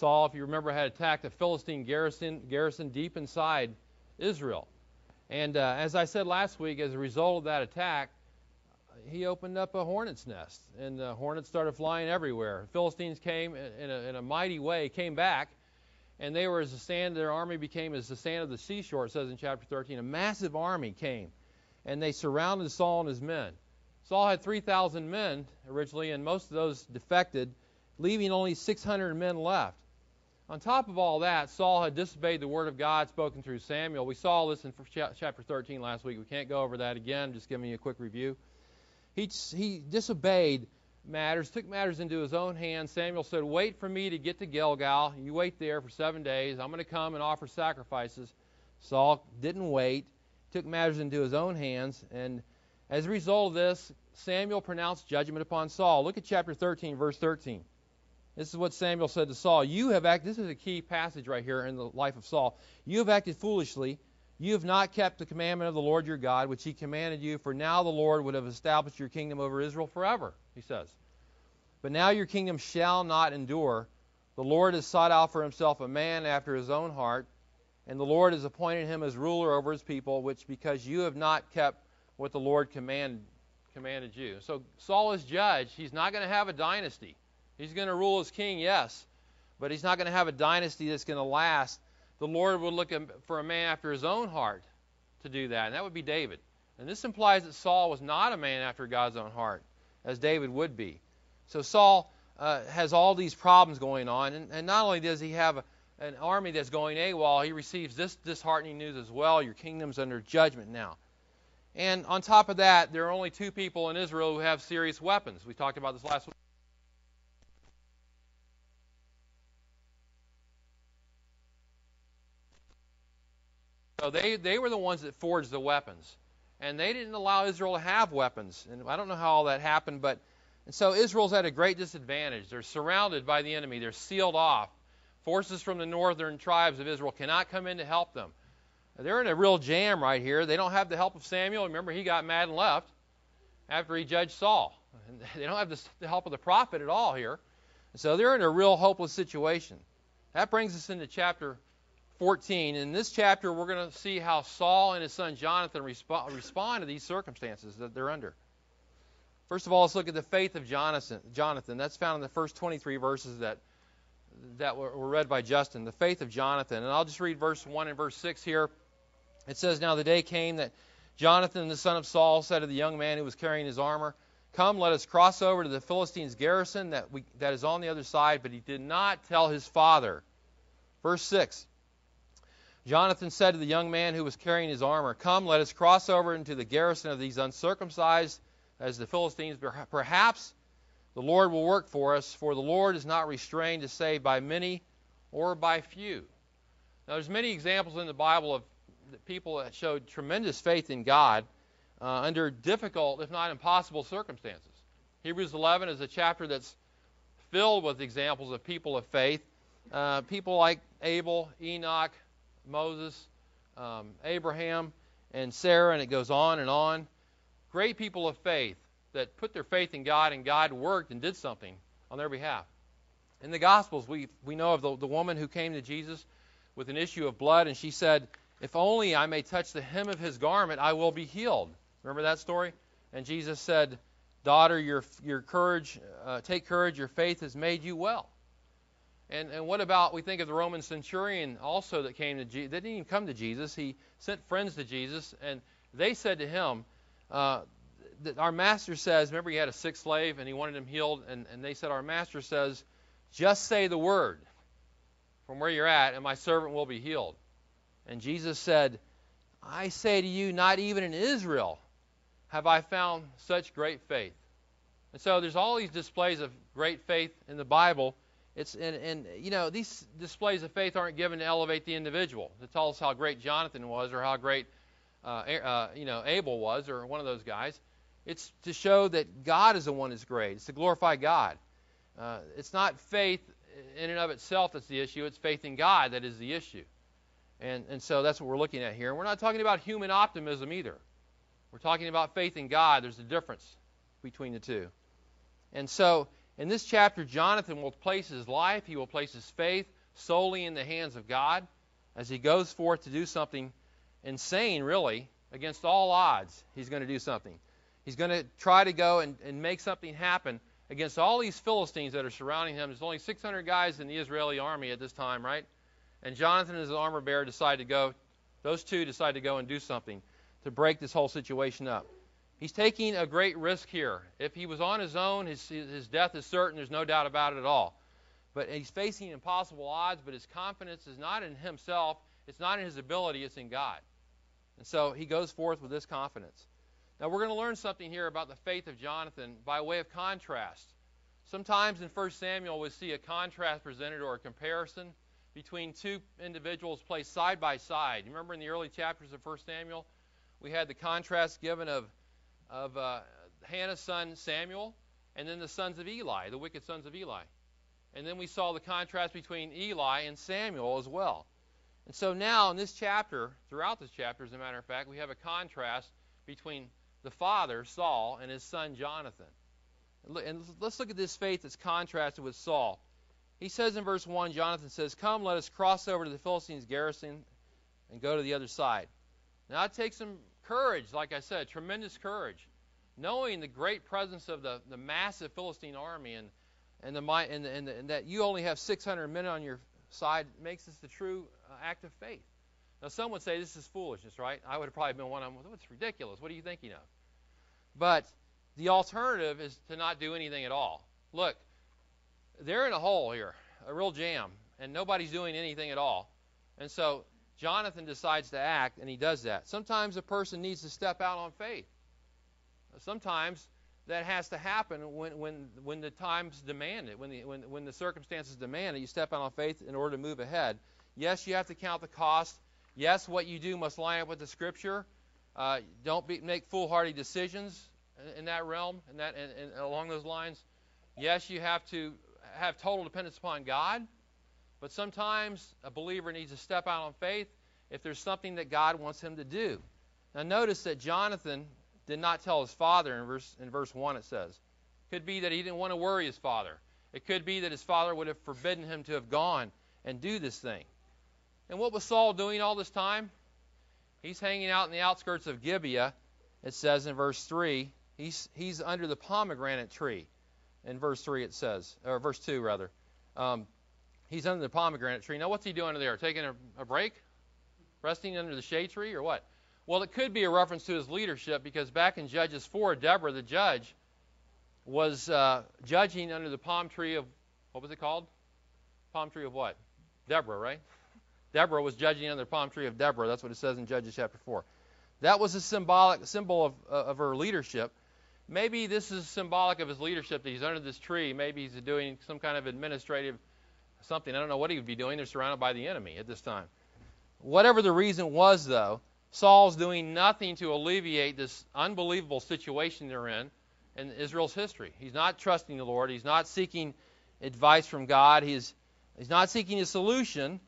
Saul, if you remember, had attacked a Philistine garrison, garrison deep inside Israel. And uh, as I said last week, as a result of that attack, he opened up a hornet's nest, and the hornets started flying everywhere. Philistines came in a, in a mighty way, came back, and they were as the sand. Their army became as the sand of the seashore. It says in chapter 13, a massive army came, and they surrounded Saul and his men. Saul had 3,000 men originally, and most of those defected, leaving only 600 men left. On top of all that, Saul had disobeyed the word of God spoken through Samuel. We saw this in chapter 13 last week. We can't go over that again. Just giving you a quick review. He, he disobeyed matters, took matters into his own hands. Samuel said, Wait for me to get to Gilgal. You wait there for seven days. I'm going to come and offer sacrifices. Saul didn't wait, took matters into his own hands, and as a result of this, Samuel pronounced judgment upon Saul. Look at chapter 13, verse 13. This is what Samuel said to Saul. You have acted, this is a key passage right here in the life of Saul. You have acted foolishly you have not kept the commandment of the Lord your God, which he commanded you, for now the Lord would have established your kingdom over Israel forever, he says. But now your kingdom shall not endure. The Lord has sought out for himself a man after his own heart, and the Lord has appointed him as ruler over his people, which because you have not kept what the Lord command, commanded you. So Saul is judged. He's not going to have a dynasty. He's going to rule as king, yes, but he's not going to have a dynasty that's going to last the Lord would look for a man after his own heart to do that, and that would be David. And this implies that Saul was not a man after God's own heart, as David would be. So Saul uh, has all these problems going on, and, and not only does he have a, an army that's going AWOL, he receives this disheartening news as well. Your kingdom's under judgment now. And on top of that, there are only two people in Israel who have serious weapons. We talked about this last week. So they, they were the ones that forged the weapons. And they didn't allow Israel to have weapons. And I don't know how all that happened, but and so Israel's at a great disadvantage. They're surrounded by the enemy. They're sealed off. Forces from the northern tribes of Israel cannot come in to help them. They're in a real jam right here. They don't have the help of Samuel. Remember, he got mad and left after he judged Saul. And They don't have the help of the prophet at all here. So they're in a real hopeless situation. That brings us into chapter 14. In this chapter, we're going to see how Saul and his son Jonathan resp- respond to these circumstances that they're under. First of all, let's look at the faith of Jonathan. Jonathan. That's found in the first 23 verses that that were, read by Justin. The faith of Jonathan. And I'll just read verse 1 and verse 6 here. It says, Now the day came that Jonathan, the son of Saul, said to the young man who was carrying his armor, Come, let us cross over to the Philistines' garrison that, we, that is on the other side. But he did not tell his father. Verse 6 Jonathan said to the young man who was carrying his armor, Come, let us cross over into the garrison of these uncircumcised, as the Philistines. Perhaps the Lord will work for us, for the Lord is not restrained to save by many or by few. Now, there's many examples in the Bible of people that showed tremendous faith in God uh, under difficult, if not impossible, circumstances. Hebrews 11 is a chapter that's filled with examples of people of faith. Uh, people like Abel, Enoch, Moses, um, Abraham, and Sarah, and it goes on and on. Great people of faith that put their faith in God, and God worked and did something on their behalf. In the Gospels, we, we know of the, the woman who came to Jesus with an issue of blood, and she said, If only I may touch the hem of his garment, I will be healed. Remember that story? And Jesus said, Daughter, your, your courage, uh, take courage, your faith has made you well. And, and what about, we think of the Roman centurion also that came to Jesus. They didn't even come to Jesus. He sent friends to Jesus, and they said to him, uh, that our master says, remember he had a sick slave and he wanted him healed, and, and they said, Our master says, just say the word from where you're at, and my servant will be healed. And Jesus said, I say to you, not even in Israel have I found such great faith. And so there's all these displays of great faith in the Bible. It's and, and you know these displays of faith aren't given to elevate the individual to tell us how great Jonathan was or how great uh, uh, you know Abel was or one of those guys. It's to show that God is the one who's great. It's to glorify God. Uh, it's not faith in and of itself that's the issue. It's faith in God that is the issue. And and so that's what we're looking at here. We're not talking about human optimism either. We're talking about faith in God. There's a difference between the two. And so In this chapter, Jonathan will place his life, he will place his faith solely in the hands of God as he goes forth to do something insane, really, against all odds. He's going to do something. He's going to try to go and, and make something happen against all these Philistines that are surrounding him. There's only 600 guys in the Israeli army at this time, right? And Jonathan and his armor bearer decide to go, those two decide to go and do something to break this whole situation up. He's taking a great risk here. If he was on his own, his, his death is certain. There's no doubt about it at all. But he's facing impossible odds, but his confidence is not in himself, it's not in his ability, it's in God. And so he goes forth with this confidence. Now we're going to learn something here about the faith of Jonathan by way of contrast. Sometimes in 1 Samuel we see a contrast presented or a comparison between two individuals placed side by side. You remember in the early chapters of 1 Samuel, we had the contrast given of, of uh, Hannah's son Samuel and then the sons of Eli, the wicked sons of Eli. And then we saw the contrast between Eli and Samuel as well. And so now in this chapter, throughout this chapter, as a matter of fact, we have a contrast between the father, Saul, and his son, Jonathan. And let's look at this faith that's contrasted with Saul. He says in verse 1, Jonathan says, Come, let us cross over to the Philistines' garrison and go to the other side. Now it takes some courage, like I said, tremendous courage, knowing the great presence of the, the massive Philistine army and, and, the, and, the, and, the, and that you only have 600 men on your side makes this the true uh, act of faith. Now, some would say this is foolishness, right? I would have probably been one of them. It's ridiculous. What are you thinking of? But the alternative is to not do anything at all. Look, they're in a hole here, a real jam, and nobody's doing anything at all. And so Jonathan decides to act, and he does that. Sometimes a person needs to step out on faith. Sometimes that has to happen when, when, when the times demand it, when the, when, when the circumstances demand it. You step out on faith in order to move ahead. Yes, you have to count the cost. Yes, what you do must line up with the Scripture. Uh, don't be, make foolhardy decisions in, in that realm and that and, and along those lines. Yes, you have to have total dependence upon God, but sometimes a believer needs to step out on faith if there's something that God wants him to do. Now, notice that Jonathan did not tell his father in verse, in verse 1, it says. Could be that he didn't want to worry his father. It could be that his father would have forbidden him to have gone and do this thing. And what was Saul doing all this time? He's hanging out in the outskirts of Gibeah, it says in verse 3. He's, he's under the pomegranate tree. In verse 3 it says, or verse 2 rather. Um, he's under the pomegranate tree. Now what's he doing under there? Taking a, a break? Resting under the shade tree or what? Well, it could be a reference to his leadership because back in Judges 4, Deborah, the judge, was uh, judging under the palm tree of, what was it called? Palm tree of what? Deborah, right? Deborah was judging under the palm tree of Deborah. That's what it says in Judges chapter 4. That was a symbolic symbol of, uh, of her leadership. Maybe this is symbolic of his leadership that he's under this tree. Maybe he's doing some kind of administrative something. I don't know what he would be doing. They're surrounded by the enemy at this time. Whatever the reason was, though, Saul's doing nothing to alleviate this unbelievable situation they're in in Israel's history. He's not trusting the Lord. He's not seeking advice from God. He's, he's not seeking a solution.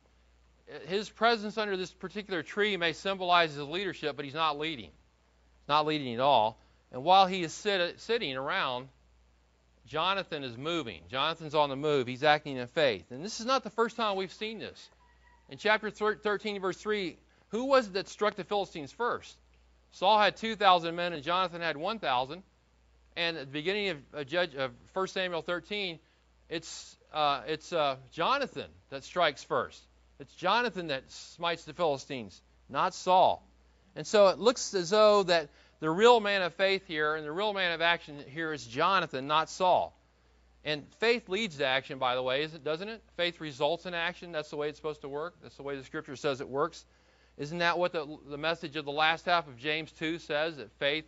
His presence under this particular tree may symbolize his leadership, but he's not leading. He's not leading at all. And while he is sit, sitting around, Jonathan is moving. Jonathan's on the move. He's acting in faith. And this is not the first time we've seen this. In chapter 13, verse 3, who was it that struck the Philistines first? Saul had 2,000 men and Jonathan had 1,000. And at the beginning of, uh, Judge, of 1 Samuel 13, it's, uh, it's uh, Jonathan that strikes first. It's Jonathan that smites the Philistines, not Saul. And so it looks as though that the real man of faith here and the real man of action here is Jonathan, not Saul. And faith leads to action, by the way, doesn't it? Faith results in action. That's the way it's supposed to work. That's the way the Scripture says it works. Isn't that what the, the message of the last half of James 2 says? That faith,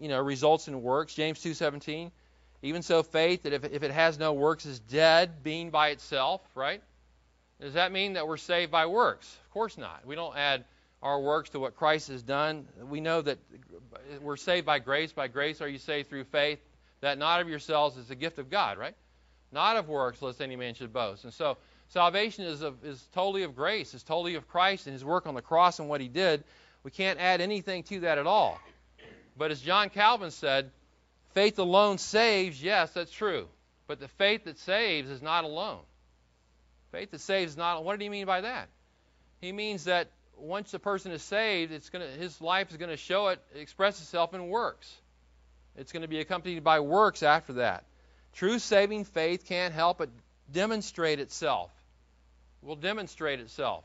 you know, results in works. James 2:17. Even so, faith that if, if it has no works is dead, being by itself. Right? Does that mean that we're saved by works? Of course not. We don't add our works to what Christ has done. We know that we're saved by grace. By grace are you saved through faith. That not of yourselves is a gift of God. Right? Not of works, lest any man should boast. And so Salvation is, of, is totally of grace, is totally of Christ and his work on the cross and what he did. We can't add anything to that at all. But as John Calvin said, faith alone saves, yes, that's true. But the faith that saves is not alone. Faith that saves is not. What did he mean by that? He means that once a person is saved, it's gonna, his life is going to show it, express itself in works. It's going to be accompanied by works after that. True saving faith can't help but demonstrate itself. Will demonstrate itself.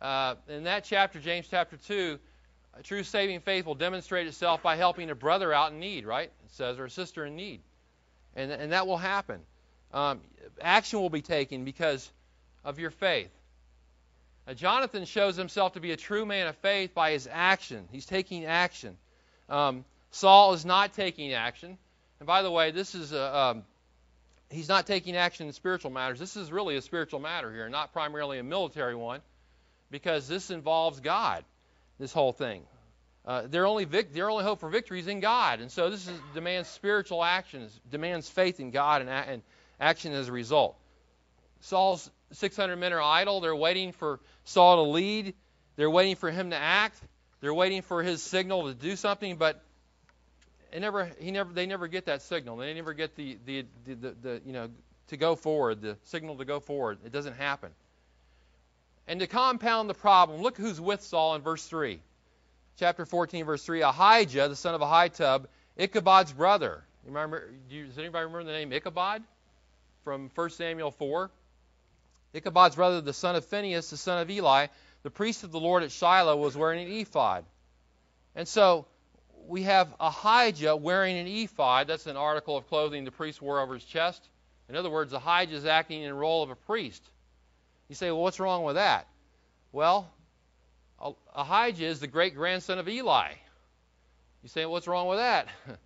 Uh, in that chapter, James chapter 2, true saving faith will demonstrate itself by helping a brother out in need, right? It says, or a sister in need. And, and that will happen. Um, action will be taken because of your faith. Now, Jonathan shows himself to be a true man of faith by his action. He's taking action. Um, Saul is not taking action. And by the way, this is a, um, he's not taking action in spiritual matters. This is really a spiritual matter here, not primarily a military one, because this involves God. This whole thing. Uh, their only vic- their only hope for victory is in God, and so this is, demands spiritual actions, demands faith in God and, a- and action as a result. Saul's 600 men are idle. They're waiting for Saul to lead. They're waiting for him to act. They're waiting for his signal to do something, but it never, he never, they never get that signal. They never get the, the, the, the, the you know, to go forward, the signal to go forward. It doesn't happen. And to compound the problem, look who's with Saul in verse 3. Chapter 14, verse 3. Ahijah, the son of Ahitub, Ichabod's brother. You remember, does anybody remember the name Ichabod from 1 Samuel 4? Ichabod's brother, the son of Phinehas, the son of Eli, the priest of the Lord at Shiloh, was wearing an ephod. And so we have Ahijah wearing an ephod. That's an article of clothing the priest wore over his chest. In other words, Ahijah is acting in the role of a priest. You say, well, what's wrong with that? Well, Ahijah is the great grandson of Eli. You say, what's wrong with that?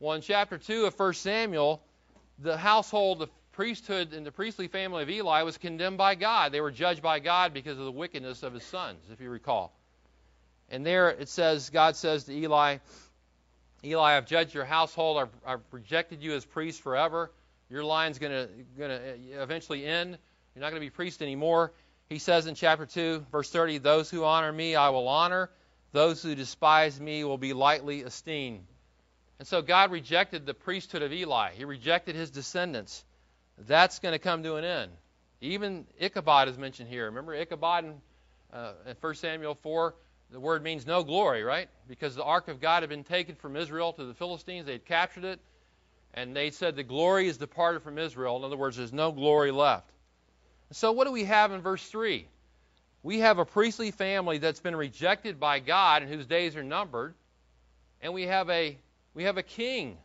well, in chapter 2 of 1 Samuel, the household, the priesthood and the priestly family of Eli was condemned by God. They were judged by God because of the wickedness of his sons, if you recall. And there it says, God says to Eli, Eli, I've judged your household. I've, I've rejected you as priest forever. Your line's going to uh, eventually end. You're not going to be priest anymore. He says in chapter 2, verse 30, Those who honor me I will honor. Those who despise me will be lightly esteemed. And so God rejected the priesthood of Eli. He rejected his descendants that's going to come to an end. Even Ichabod is mentioned here. Remember Ichabod in, uh, in 1 Samuel 4? The word means no glory, right? Because the ark of God had been taken from Israel to the Philistines. They had captured it. And they said the glory is departed from Israel. In other words, there's no glory left. So what do we have in verse 3? We have a priestly family that's been rejected by God and whose days are numbered. And we have a we have a king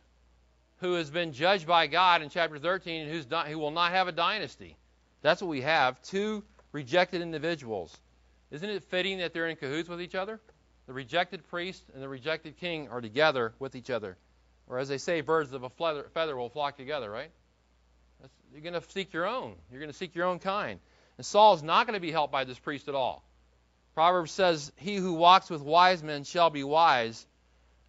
who has been judged by God in chapter 13 and who's who will not have a dynasty. That's what we have two rejected individuals. Isn't it fitting that they're in cahoots with each other? The rejected priest and the rejected king are together with each other. Or as they say, birds of a feather will flock together, right? That's, you're going to seek your own. You're going to seek your own kind. And Saul is not going to be helped by this priest at all. Proverbs says, He who walks with wise men shall be wise,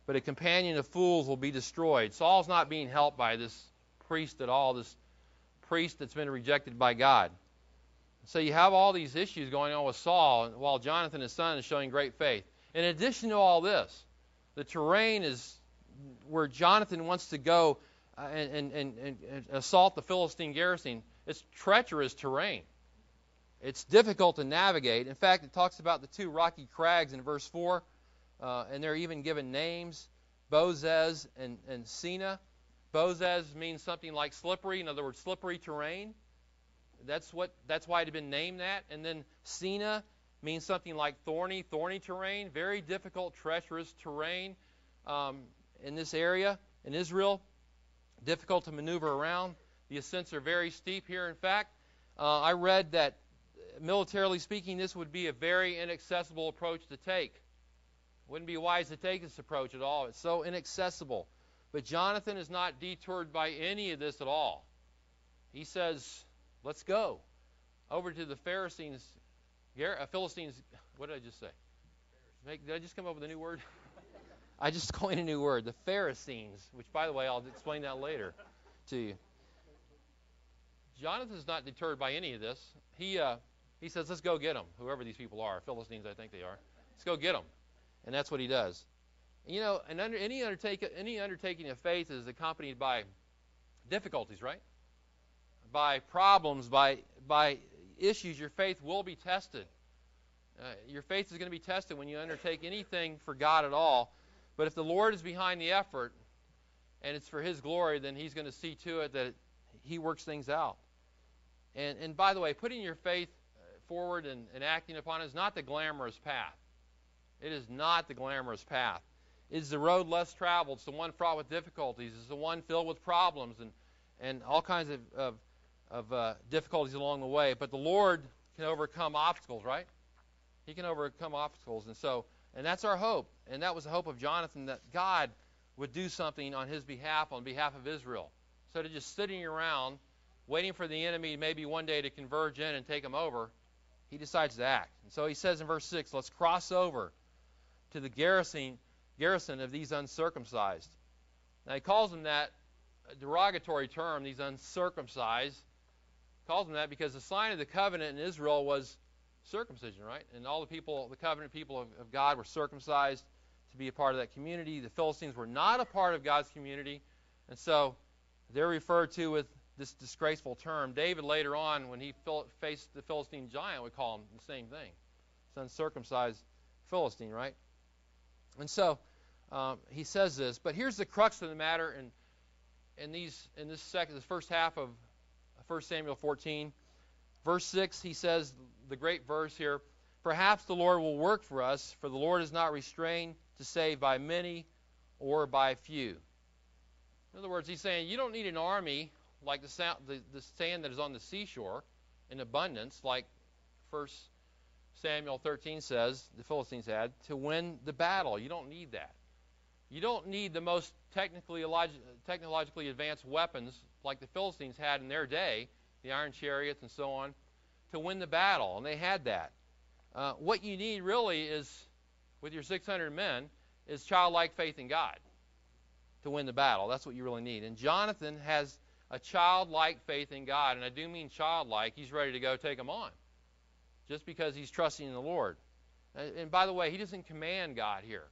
but a companion of fools will be destroyed. Saul's not being helped by this priest at all, this priest that's been rejected by God. So you have all these issues going on with Saul, while Jonathan, his son, is showing great faith. In addition to all this, the terrain is where Jonathan wants to go uh, and, and, and, and assault the Philistine garrison. It's treacherous terrain. It's difficult to navigate. In fact, it talks about the two rocky crags in verse 4 uh, and they're even given names Bozez and, and Seneh. Bozez means something like slippery, in other words, slippery terrain. That's what that's why it had been named that. And then Seneh means something like thorny, thorny terrain, very difficult, treacherous terrain um, in this area in Israel. Difficult to maneuver around. The ascents are very steep here. In fact, uh, I read that militarily speaking, this would be a very inaccessible approach to take. Wouldn't be wise to take this approach at all. It's so inaccessible. But Jonathan is not detoured by any of this at all. He says, Let's go over to the Pharisees, uh, Philistines. What did I just say? Did I just come up with a new word? I just coined a new word, the Pharisees, which, by the way, I'll explain that later to you. Jonathan's not deterred by any of this. He uh, he says, "Let's go get them, whoever these people are, Philistines, I think they are. Let's go get them." And that's what he does. You know, and under, any, undertake, any undertaking of faith is accompanied by difficulties, right? by problems, by by issues, your faith will be tested. Uh, your faith is going to be tested when you undertake anything for God at all. But if the Lord is behind the effort and it's for His glory, then He's going to see to it that He works things out. And, and by the way, putting your faith forward and, and acting upon it is not the glamorous path. It is not the glamorous path. It is the road less traveled. It's the one fraught with difficulties. It's the one filled with problems and, and all kinds of, of, of uh, difficulties along the way. But the Lord can overcome obstacles, right? He can overcome obstacles. And so, and that's our hope. And that was the hope of Jonathan that God would do something on his behalf, on behalf of Israel. So to just sitting around, waiting for the enemy maybe one day to converge in and take him over, he decides to act. And so he says in verse 6, let's cross over to the garrison, garrison of these uncircumcised. Now he calls them that derogatory term, these uncircumcised. He calls them that because the sign of the covenant in Israel was circumcision, right? And all the people, the covenant people of, of God were circumcised to be a part of that community. The Philistines were not a part of God's community, and so they're referred to with this disgraceful term. David later on, when he faced the Philistine giant, would call him the same thing. It's uncircumcised Philistine, right? And so um, he says this. But here's the crux of the matter in, in, these, in this, second, this first half of 1 Samuel 14. Verse 6, he says, the great verse here, Perhaps the Lord will work for us, for the Lord is not restrained to save by many or by few. In other words, he's saying you don't need an army like the, sand, the, the sand that is on the seashore in abundance, like 1 Samuel 13 says the Philistines had, to win the battle. You don't need that. You don't need the most technically, technologically advanced weapons like the Philistines had in their day the iron chariots and so on, to win the battle, and they had that. Uh, what you need really is, with your 600 men, is childlike faith in God to win the battle. That's what you really need. And Jonathan has a childlike faith in God, and I do mean childlike. He's ready to go take them on, just because he's trusting in the Lord. And by the way, he doesn't command God here.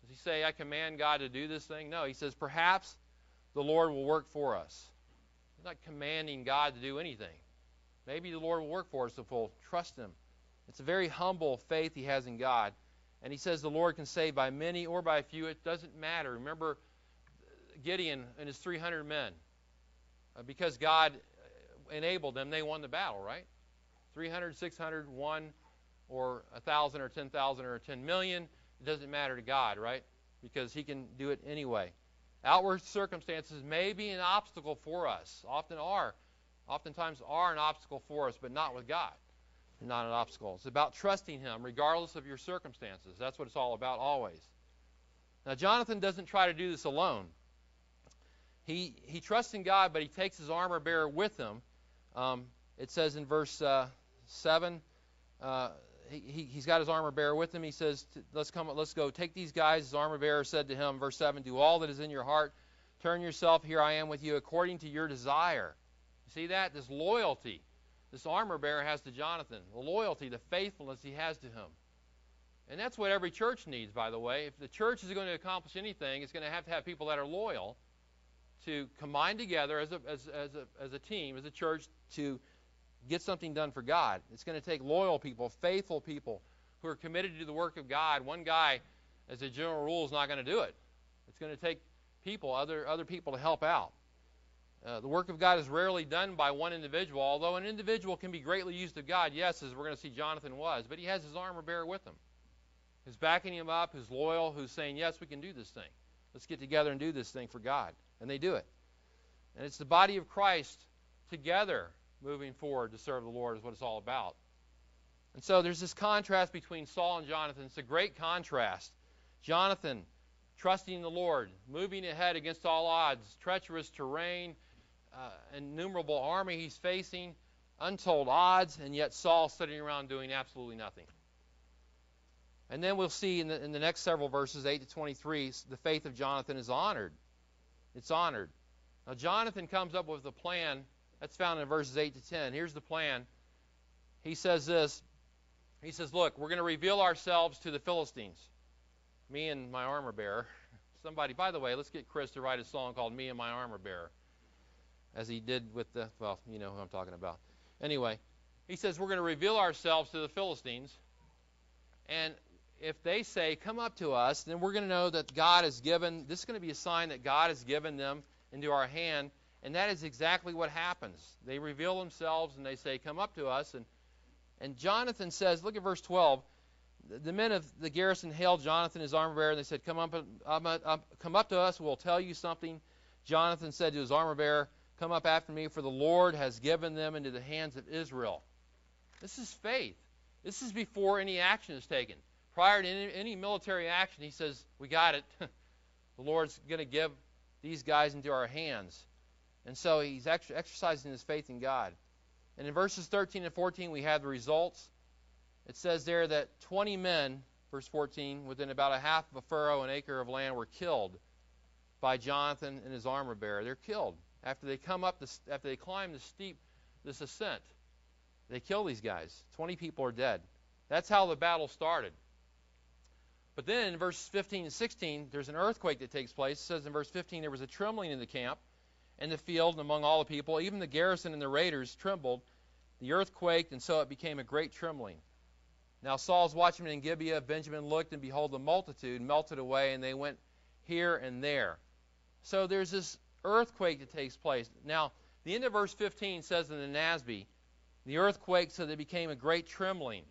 Does he say, I command God to do this thing? No, he says, perhaps the Lord will work for us. He's not commanding God to do anything. Maybe the Lord will work for us if we'll trust Him. It's a very humble faith he has in God. And he says the Lord can save by many or by few. It doesn't matter. Remember Gideon and his 300 men. Uh, because God enabled them, they won the battle, right? 300, 600, 1, or 1,000 or 10,000 or 10 million. It doesn't matter to God, right? Because he can do it anyway. Outward circumstances may be an obstacle for us, often are. Oftentimes are an obstacle for us, but not with God. Not an obstacle. It's about trusting Him regardless of your circumstances. That's what it's all about always. Now, Jonathan doesn't try to do this alone. He, he trusts in God, but he takes his armor bearer with him. Um, it says in verse uh, 7, uh, he, he's got his armor bearer with him. He says, "Let's come. Let's go. Take these guys." His armor bearer said to him, verse seven, "Do all that is in your heart. Turn yourself. Here I am with you, according to your desire." You see that? This loyalty, this armor bearer has to Jonathan. The loyalty, the faithfulness he has to him. And that's what every church needs, by the way. If the church is going to accomplish anything, it's going to have to have people that are loyal to combine together as a, as, as, a, as a team, as a church, to get something done for God. It's going to take loyal people, faithful people who are committed to the work of God. One guy, as a general rule, is not going to do it. It's going to take people, other, other people to help out. Uh, the work of God is rarely done by one individual, although an individual can be greatly used of God, yes, as we're going to see Jonathan was, but he has his armor bearer with him. Who's backing him up, who's loyal, who's saying, yes, we can do this thing. Let's get together and do this thing for God. And they do it. And it's the body of Christ together moving forward to serve the Lord is what it's all about. And so there's this contrast between Saul and Jonathan. It's a great contrast. Jonathan, trusting the Lord, moving ahead against all odds, treacherous terrain, uh, innumerable army he's facing, untold odds, and yet Saul sitting around doing absolutely nothing. And then we'll see in the, in the next several verses, 8 to 23, the faith of Jonathan is honored. It's honored. Now, Jonathan comes up with a plan that's found in verses 8 to 10. Here's the plan. He says this He says, Look, we're going to reveal ourselves to the Philistines. Me and my armor bearer. Somebody, by the way, let's get Chris to write a song called Me and My Armor Bearer. as he did with the, well, you know who I'm talking about. Anyway, he says, We're going to reveal ourselves to the Philistines. And if they say, Come up to us, then we're going to know that God has given, this is going to be a sign that God has given them into our hand. And that is exactly what happens. They reveal themselves and they say, Come up to us. And, and Jonathan says, Look at verse 12. The men of the garrison hailed Jonathan, his armor bearer, and they said, Come up, come up to us, we'll tell you something. Jonathan said to his armor bearer, Come up after me, for the Lord has given them into the hands of Israel. This is faith. This is before any action is taken. Prior to any, any military action, he says, We got it. the Lord's going to give these guys into our hands. And so he's exercising his faith in God. And in verses 13 and 14, we have the results. It says there that 20 men, verse 14, within about a half of a furrow, an acre of land, were killed by Jonathan and his armor bearer. They're killed after they come up, the, after they climb the steep, this ascent. They kill these guys. 20 people are dead. That's how the battle started. But then in verse 15 and 16, there's an earthquake that takes place. It says in verse 15, there was a trembling in the camp, in the field, and among all the people. Even the garrison and the raiders trembled. The earth quaked, and so it became a great trembling. Now Saul's watchmen in Gibeah of Benjamin looked, and behold, the multitude melted away, and they went here and there. So there's this earthquake that takes place. Now, the end of verse 15 says in the NASB, the earthquake so it became a great trembling.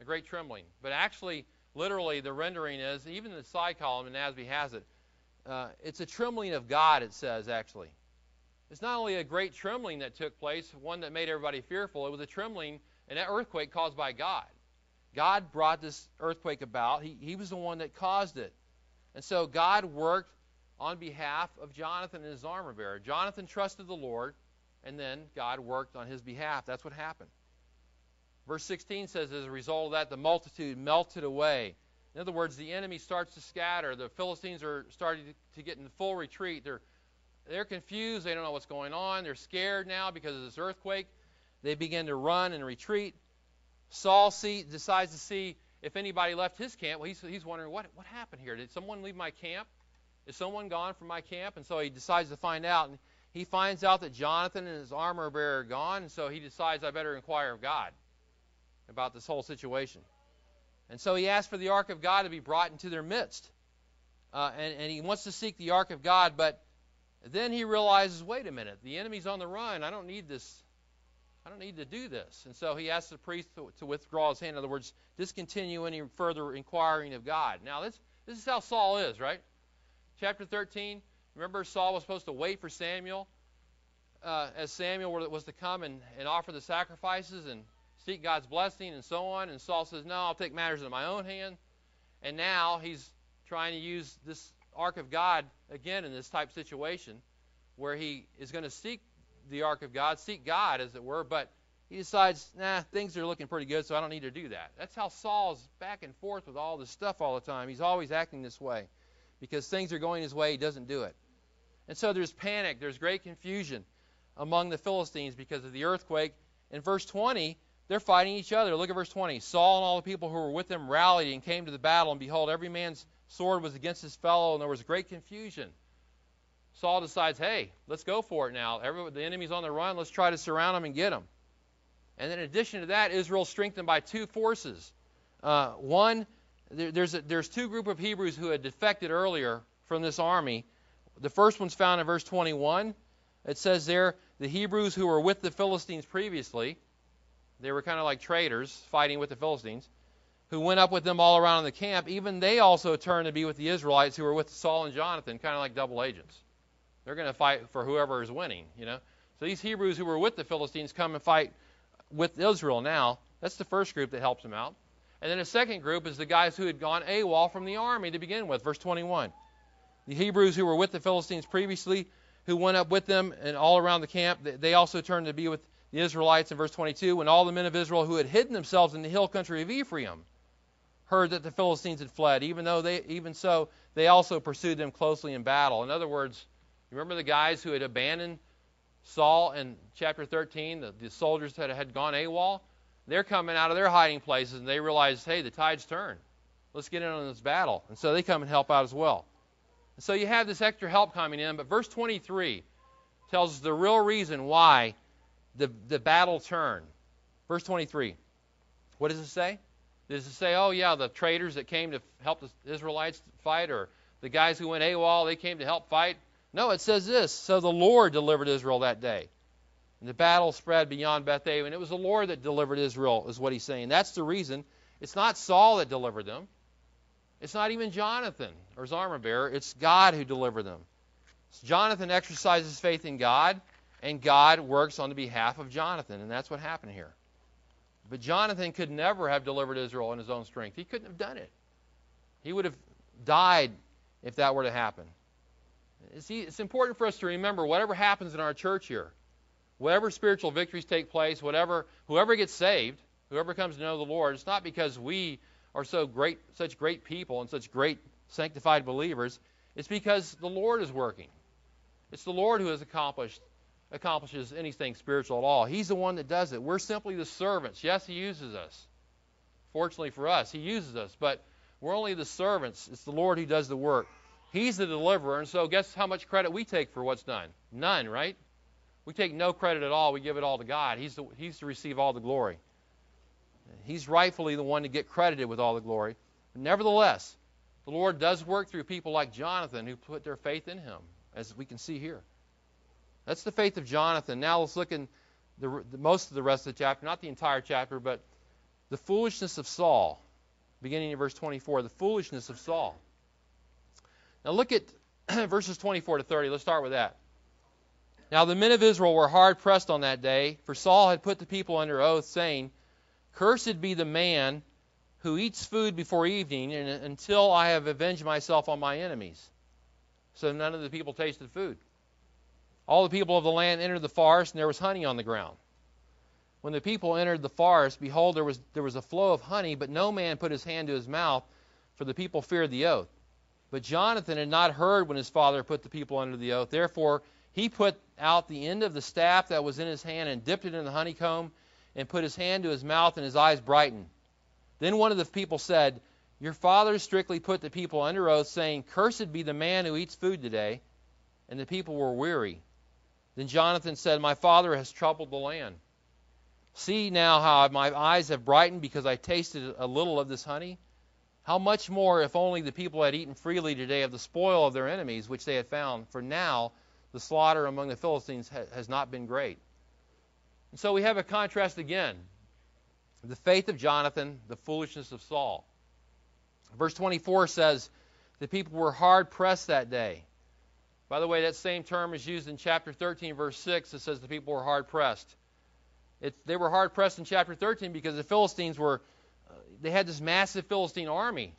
A great trembling. But actually, literally, the rendering is, even the side column, and NASB has it, uh, it's a trembling of God, it says, actually. It's not only a great trembling that took place, one that made everybody fearful, it was a trembling, and an earthquake caused by God. God brought this earthquake about. He, he was the one that caused it. And so God worked on behalf of Jonathan and his armor bearer. Jonathan trusted the Lord, and then God worked on his behalf. That's what happened. Verse 16 says, as a result of that, the multitude melted away. In other words, the enemy starts to scatter. The Philistines are starting to get in full retreat. They're, they're confused. They don't know what's going on. They're scared now because of this earthquake. They begin to run and retreat. Saul see, decides to see if anybody left his camp. Well, he's, he's wondering, what, what happened here? Did someone leave my camp? Is someone gone from my camp? And so he decides to find out. And he finds out that Jonathan and his armor bearer are gone. And so he decides, I better inquire of God about this whole situation. And so he asks for the ark of God to be brought into their midst. Uh, and, and he wants to seek the ark of God, but then he realizes, wait a minute, the enemy's on the run. I don't need this. I don't need to do this. And so he asks the priest to, to withdraw his hand. In other words, discontinue any further inquiring of God. Now, this, this is how Saul is, right? chapter 13, remember Saul was supposed to wait for Samuel uh, as Samuel was to come and, and offer the sacrifices and seek God's blessing and so on. And Saul says, No, I'll take matters into my own hand. And now he's trying to use this ark of God again in this type situation where he is going to seek the ark of God, seek God, as it were, but he decides, nah, things are looking pretty good, so I don't need to do that. That's how Saul's back and forth with all this stuff all the time. He's always acting this way because things are going his way, he doesn't do it. And so there's panic, there's great confusion among the Philistines because of the earthquake. In verse 20, they're fighting each other. Look at verse 20. Saul and all the people who were with him rallied and came to the battle, and behold, every man's sword was against his fellow, and there was great confusion. Saul decides, hey, let's go for it now. The enemy's on the run. Let's try to surround them and get them. And in addition to that, Israel's strengthened by two forces. Uh, one there, there's, a, there's two group of Hebrews who had defected earlier from this army. The first one's found in verse 21. It says there, the Hebrews who were with the Philistines previously, they were kind of like traitors fighting with the Philistines, who went up with them all around the camp, even they also turned to be with the Israelites who were with Saul and Jonathan, kind of like double agents. They're going to fight for whoever is winning, you know. So these Hebrews who were with the Philistines come and fight with Israel now. That's the first group that helps them out. And then a second group is the guys who had gone AWOL from the army to begin with, verse 21. The Hebrews who were with the Philistines previously, who went up with them and all around the camp, they also turned to be with the Israelites in verse 22. When all the men of Israel who had hidden themselves in the hill country of Ephraim heard that the Philistines had fled, even though they, even so, they also pursued them closely in battle. In other words, remember the guys who had abandoned Saul in chapter 13, the, the soldiers that had gone AWOL? They're coming out of their hiding places and they realize, hey, the tide's turned. Let's get in on this battle. And so they come and help out as well. And so you have this extra help coming in. But verse 23, tells us the real reason why the, the battle turned. Verse 23. What does it say? Does it say, oh, yeah, the traders that came to help the Israelites fight, or the guys who went AWOL, they came to help fight? No, it says this. So the Lord delivered Israel that day. And the battle spread beyond Beth-aven it was the Lord that delivered Israel, is what he's saying. That's the reason. It's not Saul that delivered them. It's not even Jonathan or his armor bearer. It's God who delivered them. So Jonathan exercises faith in God, and God works on the behalf of Jonathan, and that's what happened here. But Jonathan could never have delivered Israel in his own strength. He couldn't have done it. He would have died if that were to happen. See, it's important for us to remember whatever happens in our church here, whatever spiritual victories take place, whatever whoever gets saved, whoever comes to know the Lord, it's not because we are so great, such great people and such great sanctified believers. It's because the Lord is working. It's the Lord who has accomplished accomplishes anything spiritual at all. He's the one that does it. We're simply the servants. Yes, He uses us. Fortunately for us, He uses us, but we're only the servants. It's the Lord who does the work. He's the deliverer, and so guess how much credit we take for what's done? None, right? We take no credit at all. We give it all to God. He's, the, he's to receive all the glory. He's rightfully the one to get credited with all the glory. But nevertheless, the Lord does work through people like Jonathan who put their faith in Him, as we can see here. That's the faith of Jonathan. Now let's look in the, the, most of the rest of the chapter, not the entire chapter, but the foolishness of Saul, beginning in verse 24. The foolishness of Saul. Now look at verses 24 to 30. Let's start with that. Now the men of Israel were hard pressed on that day, for Saul had put the people under oath, saying, Cursed be the man who eats food before evening, and until I have avenged myself on my enemies. So none of the people tasted food. All the people of the land entered the forest, and there was honey on the ground. When the people entered the forest, behold, there was, there was a flow of honey, but no man put his hand to his mouth, for the people feared the oath. But Jonathan had not heard when his father put the people under the oath. Therefore, he put out the end of the staff that was in his hand and dipped it in the honeycomb and put his hand to his mouth, and his eyes brightened. Then one of the people said, Your father strictly put the people under oath, saying, Cursed be the man who eats food today. And the people were weary. Then Jonathan said, My father has troubled the land. See now how my eyes have brightened because I tasted a little of this honey. How much more if only the people had eaten freely today of the spoil of their enemies which they had found? For now the slaughter among the Philistines has not been great. And so we have a contrast again the faith of Jonathan, the foolishness of Saul. Verse 24 says, The people were hard pressed that day. By the way, that same term is used in chapter 13, verse 6. It says the people were hard pressed. They were hard pressed in chapter 13 because the Philistines were, uh, they had this massive Philistine army.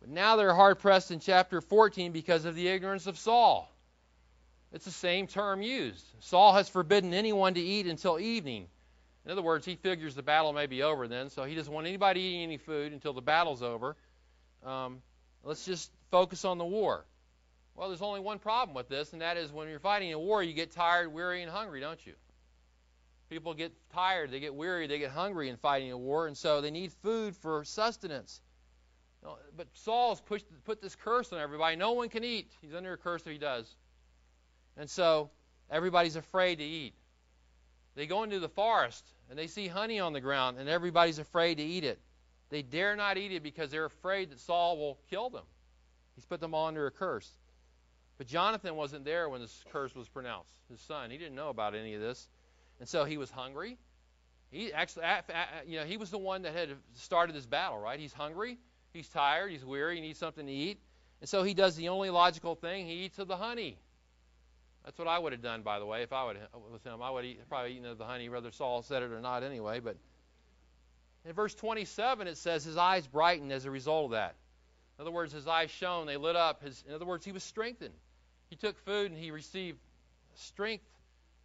But now they're hard pressed in chapter 14 because of the ignorance of Saul. It's the same term used. Saul has forbidden anyone to eat until evening. In other words, he figures the battle may be over then, so he doesn't want anybody eating any food until the battle's over. Um, let's just focus on the war. Well, there's only one problem with this, and that is when you're fighting a war, you get tired, weary, and hungry, don't you? People get tired, they get weary, they get hungry in fighting a war, and so they need food for sustenance. But Saul's pushed, put this curse on everybody. No one can eat. He's under a curse if he does. And so everybody's afraid to eat. They go into the forest and they see honey on the ground, and everybody's afraid to eat it. They dare not eat it because they're afraid that Saul will kill them. He's put them all under a curse. But Jonathan wasn't there when this curse was pronounced. His son, he didn't know about any of this, and so he was hungry. He actually, you know, he was the one that had started this battle, right? He's hungry, he's tired, he's weary, he needs something to eat, and so he does the only logical thing: he eats of the honey. That's what I would have done, by the way, if I would with him. I would probably eaten of the honey, whether Saul said it or not, anyway. But in verse 27, it says his eyes brightened as a result of that. In other words, his eyes shone; they lit up. His, in other words, he was strengthened. He took food and he received strength.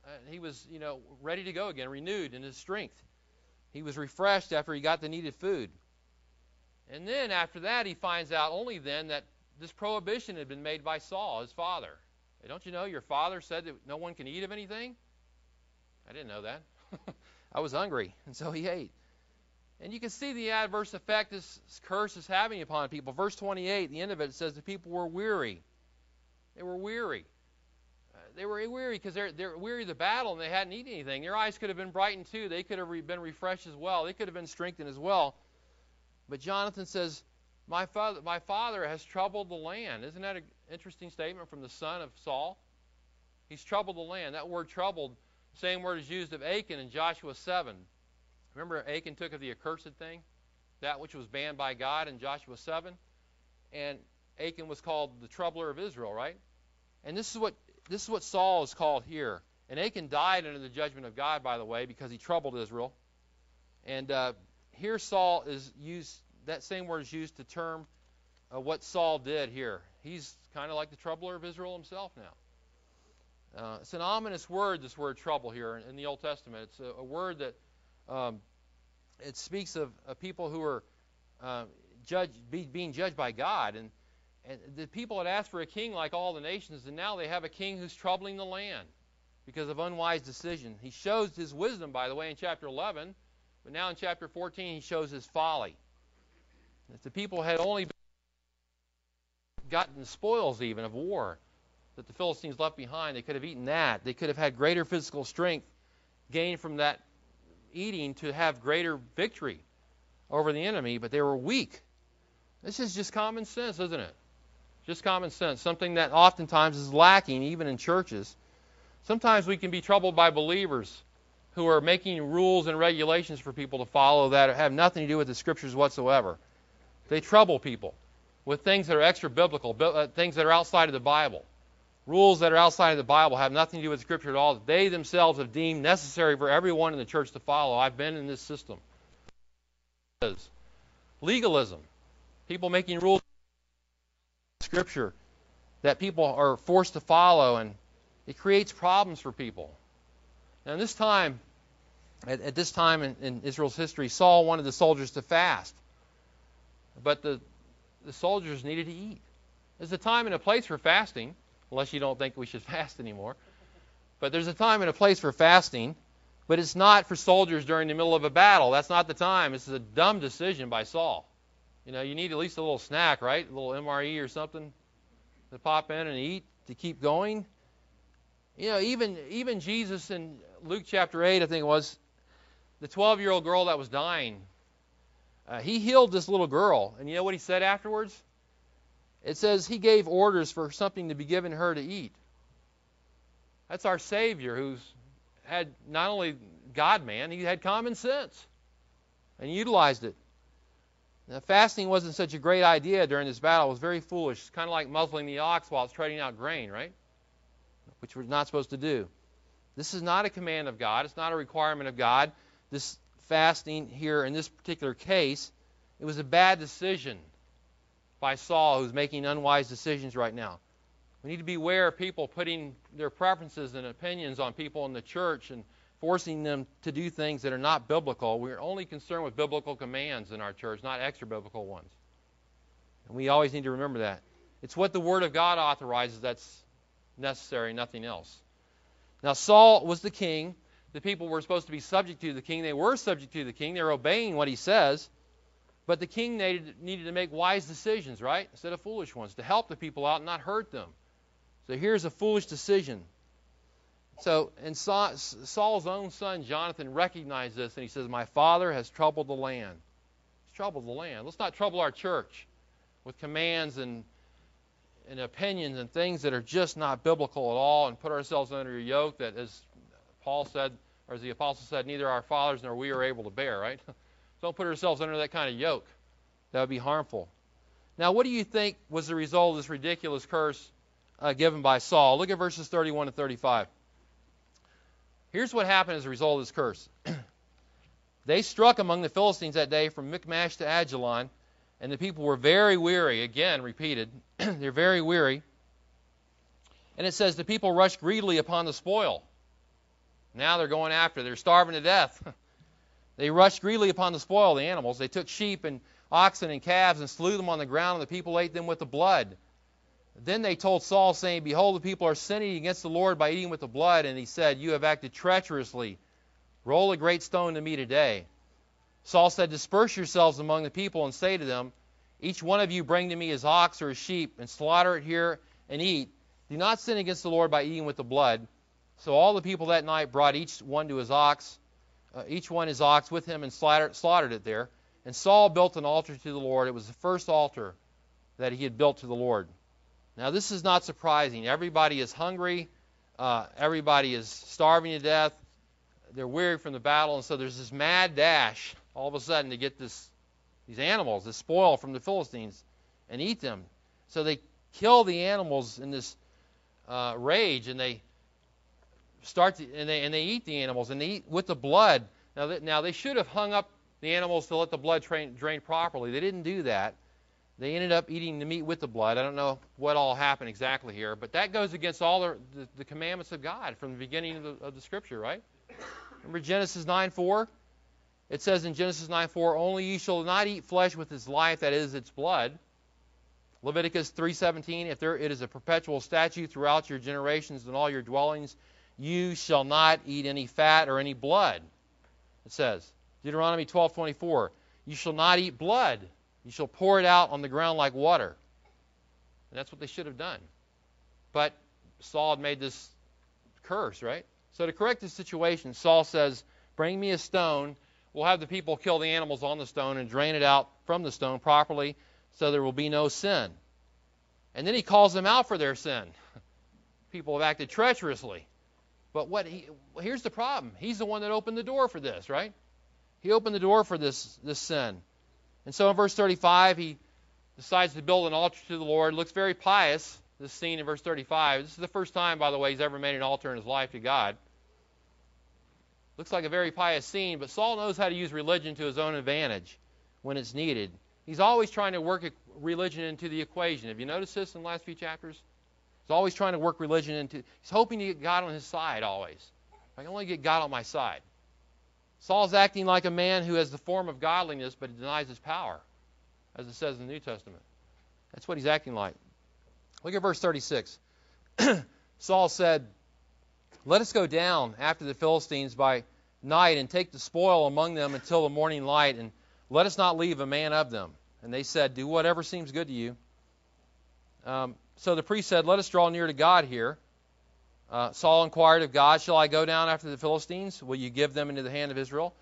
Uh, he was, you know, ready to go again, renewed in his strength. He was refreshed after he got the needed food. And then after that, he finds out only then that this prohibition had been made by Saul, his father. Hey, don't you know your father said that no one can eat of anything? I didn't know that. I was hungry, and so he ate. And you can see the adverse effect this curse is having upon people. Verse 28, the end of it, it says the people were weary. They were weary. Uh, they were weary because they're they're weary of the battle and they hadn't eaten anything. Their eyes could have been brightened too. They could have re- been refreshed as well. They could have been strengthened as well. But Jonathan says, "My father, my father has troubled the land." Isn't that an interesting statement from the son of Saul? He's troubled the land. That word "troubled," same word is used of Achan in Joshua 7. Remember, Achan took of the accursed thing, that which was banned by God in Joshua 7, and Achan was called the troubler of Israel, right? And this is what this is what Saul is called here. And Achan died under the judgment of God, by the way, because he troubled Israel. And uh, here Saul is used. That same word is used to term uh, what Saul did here. He's kind of like the troubler of Israel himself now. Uh, it's an ominous word, this word trouble here in, in the Old Testament. It's a, a word that um, it speaks of, of, people who are uh, judged, be, being judged by God. And and the people had asked for a king like all the nations, and now they have a king who's troubling the land because of unwise decision. He shows his wisdom, by the way, in chapter 11, but now in chapter 14 he shows his folly. If the people had only gotten spoils even of war that the Philistines left behind, they could have eaten that. They could have had greater physical strength gained from that eating to have greater victory over the enemy, but they were weak. This is just common sense, isn't it? Just common sense, something that oftentimes is lacking even in churches. Sometimes we can be troubled by believers who are making rules and regulations for people to follow that have nothing to do with the scriptures whatsoever. They trouble people with things that are extra biblical, uh, things that are outside of the Bible. Rules that are outside of the Bible have nothing to do with Scripture at all. That they themselves have deemed necessary for everyone in the church to follow. I've been in this system. Legalism. People making rules Scripture that people are forced to follow, and it creates problems for people. Now, this time, at, at this time in, in, Israel's history, Saul wanted the soldiers to fast, but the the soldiers needed to eat. There's a time and a place for fasting, unless you don't think we should fast anymore. But there's a time and a place for fasting, but it's not for soldiers during the middle of a battle. That's not the time. This is a dumb decision by Saul. You know, you need at least a little snack, right? A little MRE or something to pop in and eat to keep going. You know, even even Jesus in Luke chapter 8, I think it was, the 12-year-old girl that was dying, uh, he healed this little girl. And you know what he said afterwards? It says he gave orders for something to be given her to eat. That's our Savior who's had not only God man, he had common sense and utilized it. Now, fasting wasn't such a great idea during this battle. It was very foolish. It's kind of like muzzling the ox while it's treading out grain, right? Which we're not supposed to do. This is not a command of God. It's not a requirement of God. This fasting here in this particular case, it was a bad decision by Saul, who's making unwise decisions right now. We need to beware of people putting their preferences and opinions on people in the church and forcing them to do things that are not biblical. We're only concerned with biblical commands in our church, not extra biblical ones. And we always need to remember that. It's what the Word of God authorizes that's necessary, nothing else. Now, Saul was the king. The people were supposed to be subject to the king. They were subject to the king. They're obeying what he says. But the king needed, needed to make wise decisions, right? Instead of foolish ones, to help the people out and not hurt them. So here's a foolish decision. So, and Saul's own son Jonathan recognized this, and he says, "My father has troubled the land. He's troubled the land. Let's not trouble our church with commands and and opinions and things that are just not biblical at all, and put ourselves under a yoke that, as Paul said, or as the apostle said, neither our fathers nor we are able to bear. Right? Don't put ourselves under that kind of yoke. That would be harmful. Now, what do you think was the result of this ridiculous curse uh, given by Saul? Look at verses 31 and 35. Here's what happened as a result of this curse. they struck among the Philistines that day from Michmash to Ajalon, and the people were very weary. Again, repeated. They're very weary. And it says the people rushed greedily upon the spoil. Now they're going after. They're starving to death. they rushed greedily upon the spoil, the animals. They took sheep and oxen and calves and slew them on the ground, and the people ate them with the blood. Then they told Saul, saying, Behold, the people are sinning against the Lord by eating with the blood. And he said, You have acted treacherously. Roll a great stone to me today. Saul said, Disperse yourselves among the people and say to them, Each one of you bring to me his ox or his sheep, and slaughter it here and eat, Do not sin against the Lord by eating with the blood. So all the people that night brought each one to his ox, uh, each one his ox with him, and slaughtered, slaughtered it there. And Saul built an altar to the Lord. It was the first altar that he had built to the Lord. Now, this is not surprising. Everybody is hungry. Uh, everybody is starving to death. They're weary from the battle, and so there's this mad dash all of a sudden to get this these animals, this spoil from the Philistines, and eat them. So they kill the animals in this uh, rage, and they start to, and they and they eat the animals, and they eat with the blood. Now, they, now they should have hung up the animals to let the blood drain, drain properly. They didn't do that. They ended up eating the meat with the blood. I don't know what all happened exactly here, but that goes against all the, the, the commandments of God from the beginning of the, of the Scripture, right? Remember Genesis 9:4? It says in Genesis 9:4, "Only ye shall not eat flesh with its life, that is, its blood." Leviticus 3:17, "If there it is a perpetual statute throughout your generations and all your dwellings, you shall not eat any fat or any blood." It says. Deuteronomy 12:24, "You shall not eat blood." You shall pour it out on the ground like water. And that's what they should have done. But Saul had made this curse, right? So to correct the situation, Saul says, Bring me a stone. We'll have the people kill the animals on the stone and drain it out from the stone properly so there will be no sin. And then he calls them out for their sin. People have acted treacherously. But what he, here's the problem. He's the one that opened the door for this, right? He opened the door for this, this sin. And so in verse 35, he decides to build an altar to the Lord. Looks very pious, this scene in verse 35. This is the first time, by the way, he's ever made an altar in his life to God. Looks like a very pious scene, but Saul knows how to use religion to his own advantage when it's needed. He's always trying to work religion into the equation. Have you noticed this in the last few chapters? He's always trying to work religion into. He's hoping to get God on his side always. I can only get God on my side. Saul's acting like a man who has the form of godliness but denies his power, as it says in the New Testament. That's what he's acting like. Look at verse 36. Saul said, Let us go down after the Philistines by night and take the spoil among them until the morning light, and let us not leave a man of them. And they said, Do whatever seems good to you. Um, so the priest said, Let us draw near to God here. Uh, Saul inquired of God, Shall I go down after the Philistines? Will you give them into the hand of Israel?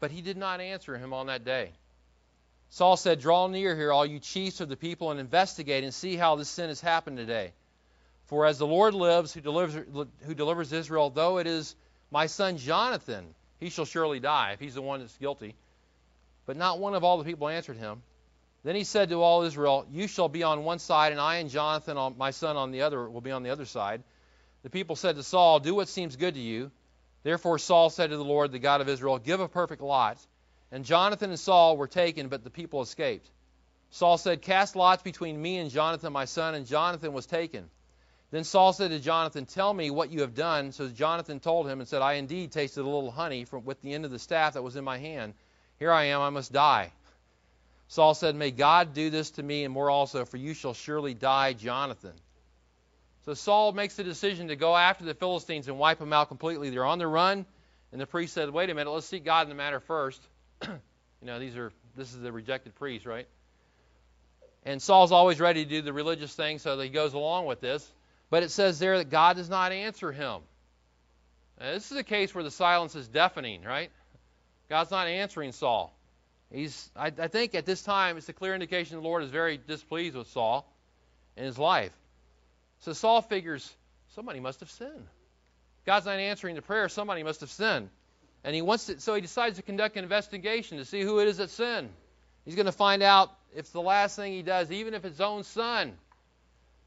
But he did not answer him on that day. Saul said, Draw near here, all you chiefs of the people, and investigate and see how this sin has happened today. For as the Lord lives, who delivers, who delivers Israel, though it is my son Jonathan, he shall surely die, if he's the one that's guilty. But not one of all the people answered him. Then he said to all Israel, You shall be on one side, and I and Jonathan, my son, on the other, will be on the other side. The people said to Saul, Do what seems good to you. Therefore Saul said to the Lord, the God of Israel, Give a perfect lot. And Jonathan and Saul were taken, but the people escaped. Saul said, Cast lots between me and Jonathan my son, and Jonathan was taken. Then Saul said to Jonathan, Tell me what you have done. So Jonathan told him and said, I indeed tasted a little honey from with the end of the staff that was in my hand. Here I am, I must die. Saul said, May God do this to me and more also, for you shall surely die, Jonathan. So Saul makes the decision to go after the Philistines and wipe them out completely. They're on the run, and the priest said, "Wait a minute, let's seek God in the matter first. you know, these are this is the rejected priest, right? And Saul's always ready to do the religious thing, so he goes along with this. But it says there that God does not answer him. Now, this is a case where the silence is deafening, right? God's not answering Saul. He's, I, I think at this time, it's a clear indication the Lord is very displeased with Saul in his life. So Saul figures somebody must have sinned. God's not answering the prayer, somebody must have sinned. And he wants to, so he decides to conduct an investigation to see who it is that sinned. He's going to find out if it's the last thing he does, even if it's his own son.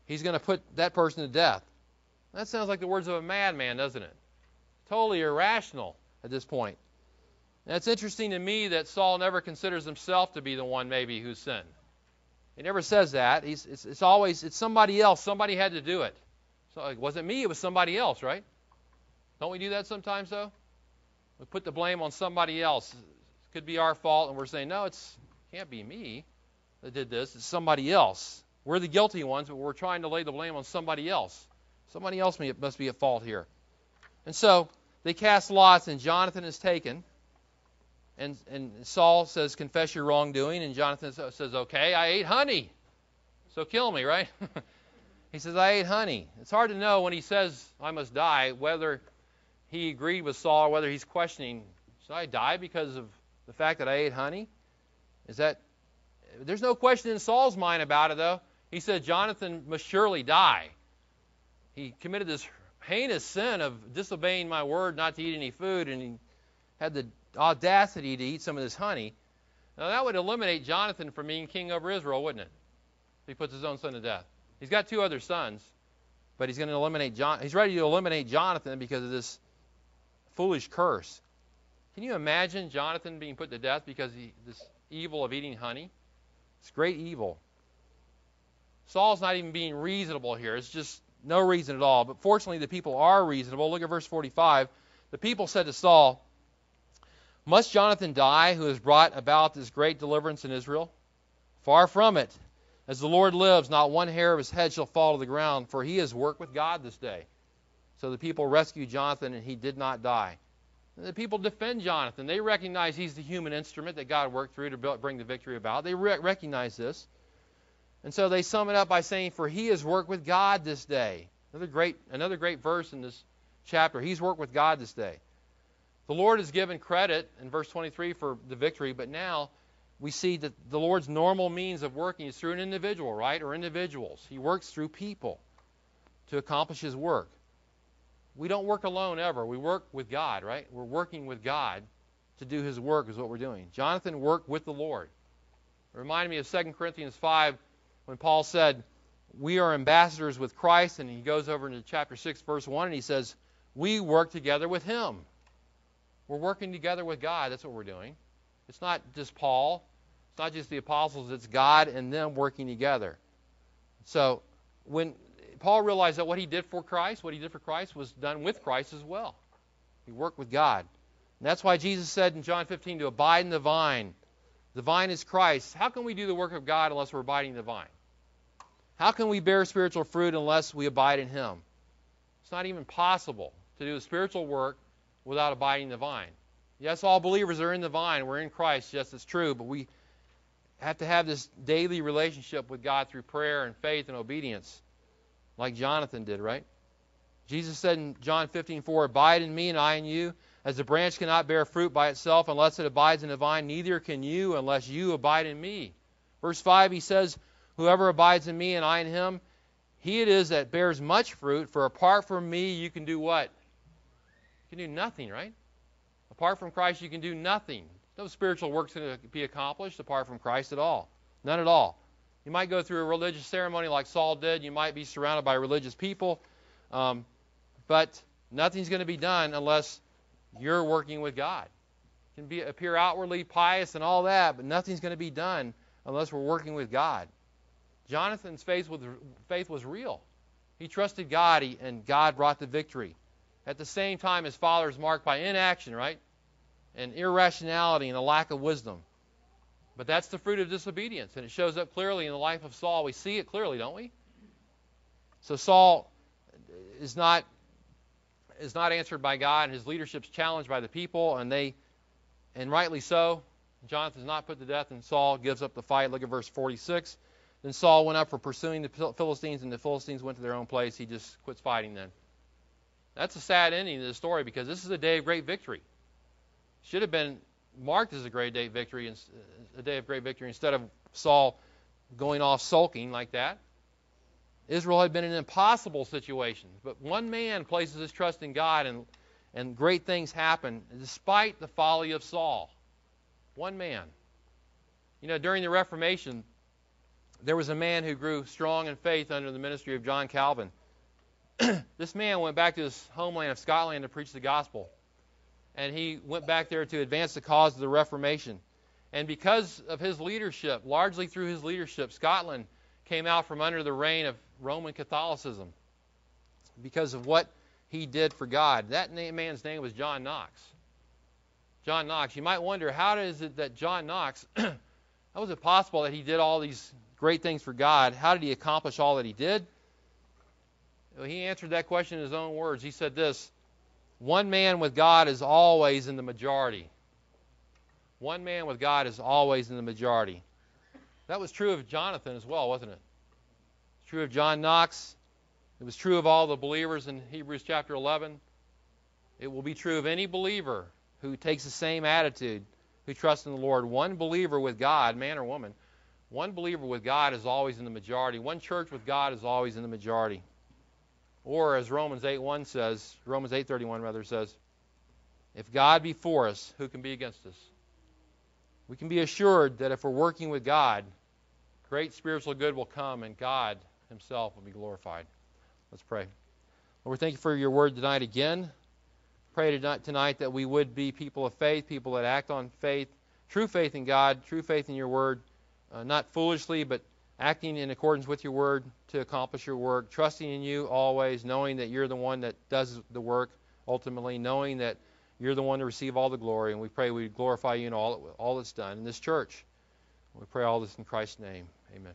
He's going to put that person to death. That sounds like the words of a madman, doesn't it? Totally irrational at this point. And it's interesting to me that Saul never considers himself to be the one maybe who sinned. He never says that. He's, it's, it's always it's somebody else. Somebody had to do it. So it wasn't me. It was somebody else, right? Don't we do that sometimes though? We put the blame on somebody else. It could be our fault, and we're saying no, it's can't be me that did this. It's somebody else. We're the guilty ones, but we're trying to lay the blame on somebody else. Somebody else must be at fault here. And so they cast lots, and Jonathan is taken. And, and Saul says, Confess your wrongdoing. And Jonathan says, Okay, I ate honey. So kill me, right? He says, I ate honey. It's hard to know when he says, I must die, whether he agreed with Saul or whether he's questioning, should I die because of the fact that I ate honey? Is that. There's no question in Saul's mind about it, though. He said, Jonathan must surely die. He committed this heinous sin of disobeying my word not to eat any food, and he had the audacity to eat some of this honey. Now, that would eliminate Jonathan from being king over Israel, wouldn't it? If he puts his own son to death. He's got two other sons, but he's going to eliminate John. He's ready to eliminate Jonathan because of this foolish curse. Can you imagine Jonathan being put to death because he, this evil of eating honey? It's great evil. Saul's not even being reasonable here. It's just no reason at all. But fortunately, the people are reasonable. Look at verse 45. The people said to Saul, Must Jonathan die who has brought about this great deliverance in Israel? Far from it. As the Lord lives, not one hair of his head shall fall to the ground, for he has worked with God this day. So the people rescued Jonathan, and he did not die. And the people defend Jonathan. They recognize he's the human instrument that God worked through to bring the victory about. They re- recognize this. And so they sum it up by saying, For he has worked with God this day. Another great, another great verse in this chapter. He's worked with God this day. The Lord is given credit in verse 23 for the victory, but now we see that the Lord's normal means of working is through an individual, right? Or individuals. He works through people to accomplish his work. We don't work alone ever. We work with God, right? We're working with God to do his work is what we're doing. Jonathan worked with the Lord. It reminded me of 2 Corinthians 5 when Paul said, We are ambassadors with Christ, and he goes over into chapter 6, verse 1, and he says, We work together with him. We're working together with God. That's what we're doing. It's not just Paul, it's not just the apostles, it's God and them working together. So when Paul realized that what he did for Christ, what he did for Christ, was done with Christ as well. He worked with God. And that's why Jesus said in John 15 to abide in the vine. The vine is Christ. How can we do the work of God unless we're abiding in the vine? How can we bear spiritual fruit unless we abide in Him? It's not even possible to do the spiritual work without abiding in the vine. Yes, all believers are in the vine. We're in Christ. Yes, it's true. But we have to have this daily relationship with God through prayer and faith and obedience, like Jonathan did, right? Jesus said in John 15:4, "Abide in me, and I in you. As the branch cannot bear fruit by itself unless it abides in the vine, neither can you unless you abide in me." Verse 5, he says, Whoever abides in me and I in him, he it is that bears much fruit, for apart from me you can do what? You can do nothing, right? Apart from Christ you can do nothing. No spiritual works going to be accomplished apart from Christ at all. None at all. You might go through a religious ceremony like Saul did. You might be surrounded by religious people. Um, but nothing's going to be done unless you're working with God. You can be, appear outwardly pious and all that, but nothing's going to be done unless we're working with God. Jonathan's faith was, faith was real. He trusted God, and God brought the victory. At the same time, his father is marked by inaction, right? And irrationality and a lack of wisdom. But that's the fruit of disobedience, and it shows up clearly in the life of Saul. We see it clearly, don't we? So Saul is not is not answered by God, and his leadership's challenged by the people, and they, and rightly so. Jonathan's not put to death, and Saul gives up the fight. Look at verse 46. Then Saul went up for pursuing the Philistines, and the Philistines went to their own place. He just quits fighting then. That's a sad ending to the story because this is a day of great victory. Should have been marked as a great day of victory, a day of great victory, instead of Saul going off sulking like that. Israel had been in an impossible situation, but one man places his trust in God, and and great things happen despite the folly of Saul. One man. You know, during the Reformation, there was a man who grew strong in faith under the ministry of John Calvin. this man went back to his homeland of Scotland to preach the gospel. And he went back there to advance the cause of the Reformation. And because of his leadership, largely through his leadership, Scotland came out from under the reign of Roman Catholicism because of what he did for God. That man's name was John Knox. John Knox. You might wonder, how is it that John Knox, how was it possible that he did all these great things for God, how did he accomplish all that he did? He answered that question in his own words. He said this One man with God is always in the majority. One man with God is always in the majority. That was true of Jonathan as well, wasn't it? It's true of John Knox. It was true of all the believers in Hebrews chapter 11. It will be true of any believer who takes the same attitude, who trusts in the Lord. One believer with God, man or woman, one believer with God is always in the majority. One church with God is always in the majority. Or as Romans 8:1 says, Romans 8:31 rather says, if God be for us, who can be against us? We can be assured that if we're working with God, great spiritual good will come and God himself will be glorified. Let's pray. Lord, thank you for your word tonight again. Pray tonight that we would be people of faith, people that act on faith, true faith in God, true faith in your word, uh, not foolishly, but acting in accordance with your word to accomplish your work, trusting in you always, knowing that you're the one that does the work ultimately, knowing that you're the one to receive all the glory. And we pray we glorify you in all, all that's done in this church. We pray all this in Christ's name. Amen.